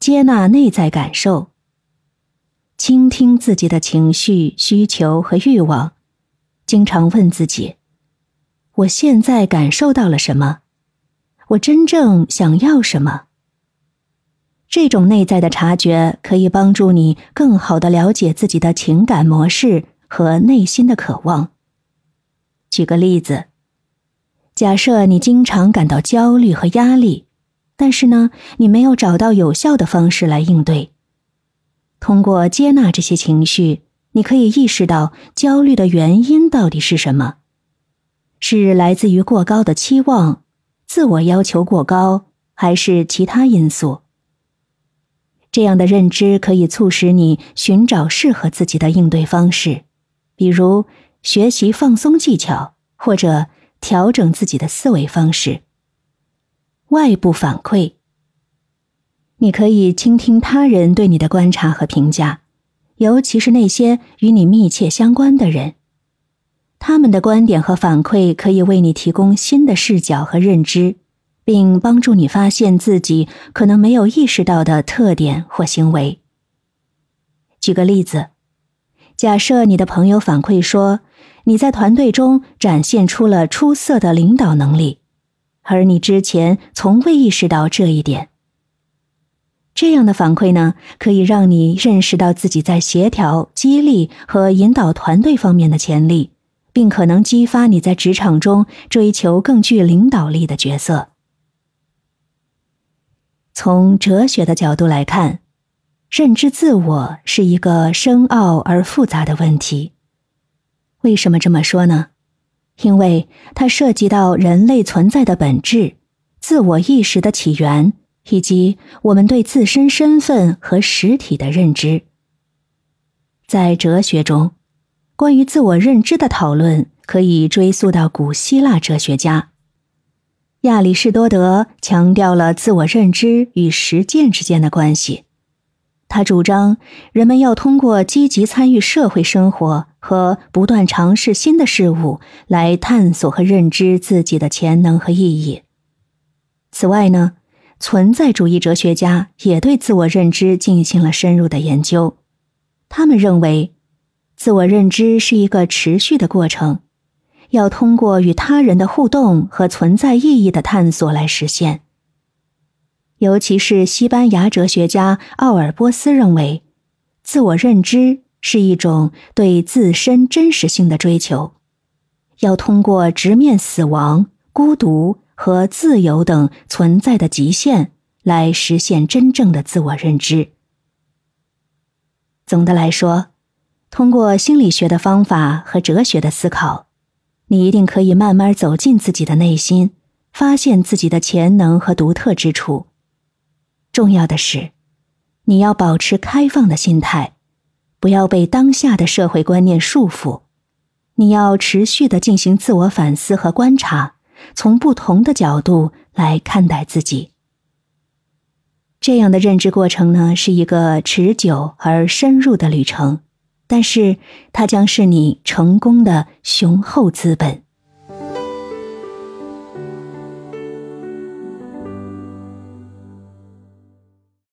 接纳内在感受，倾听自己的情绪、需求和欲望，经常问自己：我现在感受到了什么？我真正想要什么？这种内在的察觉可以帮助你更好的了解自己的情感模式和内心的渴望。举个例子，假设你经常感到焦虑和压力。但是呢，你没有找到有效的方式来应对。通过接纳这些情绪，你可以意识到焦虑的原因到底是什么？是来自于过高的期望、自我要求过高，还是其他因素？这样的认知可以促使你寻找适合自己的应对方式，比如学习放松技巧，或者调整自己的思维方式。外部反馈，你可以倾听他人对你的观察和评价，尤其是那些与你密切相关的人。他们的观点和反馈可以为你提供新的视角和认知，并帮助你发现自己可能没有意识到的特点或行为。举个例子，假设你的朋友反馈说你在团队中展现出了出色的领导能力。而你之前从未意识到这一点。这样的反馈呢，可以让你认识到自己在协调、激励和引导团队方面的潜力，并可能激发你在职场中追求更具领导力的角色。从哲学的角度来看，认知自我是一个深奥而复杂的问题。为什么这么说呢？因为它涉及到人类存在的本质、自我意识的起源，以及我们对自身身份和实体的认知。在哲学中，关于自我认知的讨论可以追溯到古希腊哲学家亚里士多德，强调了自我认知与实践之间的关系。他主张人们要通过积极参与社会生活和不断尝试新的事物来探索和认知自己的潜能和意义。此外呢，存在主义哲学家也对自我认知进行了深入的研究。他们认为，自我认知是一个持续的过程，要通过与他人的互动和存在意义的探索来实现。尤其是西班牙哲学家奥尔波斯认为，自我认知是一种对自身真实性的追求，要通过直面死亡、孤独和自由等存在的极限来实现真正的自我认知。总的来说，通过心理学的方法和哲学的思考，你一定可以慢慢走进自己的内心，发现自己的潜能和独特之处。重要的是，你要保持开放的心态，不要被当下的社会观念束缚。你要持续的进行自我反思和观察，从不同的角度来看待自己。这样的认知过程呢，是一个持久而深入的旅程，但是它将是你成功的雄厚资本。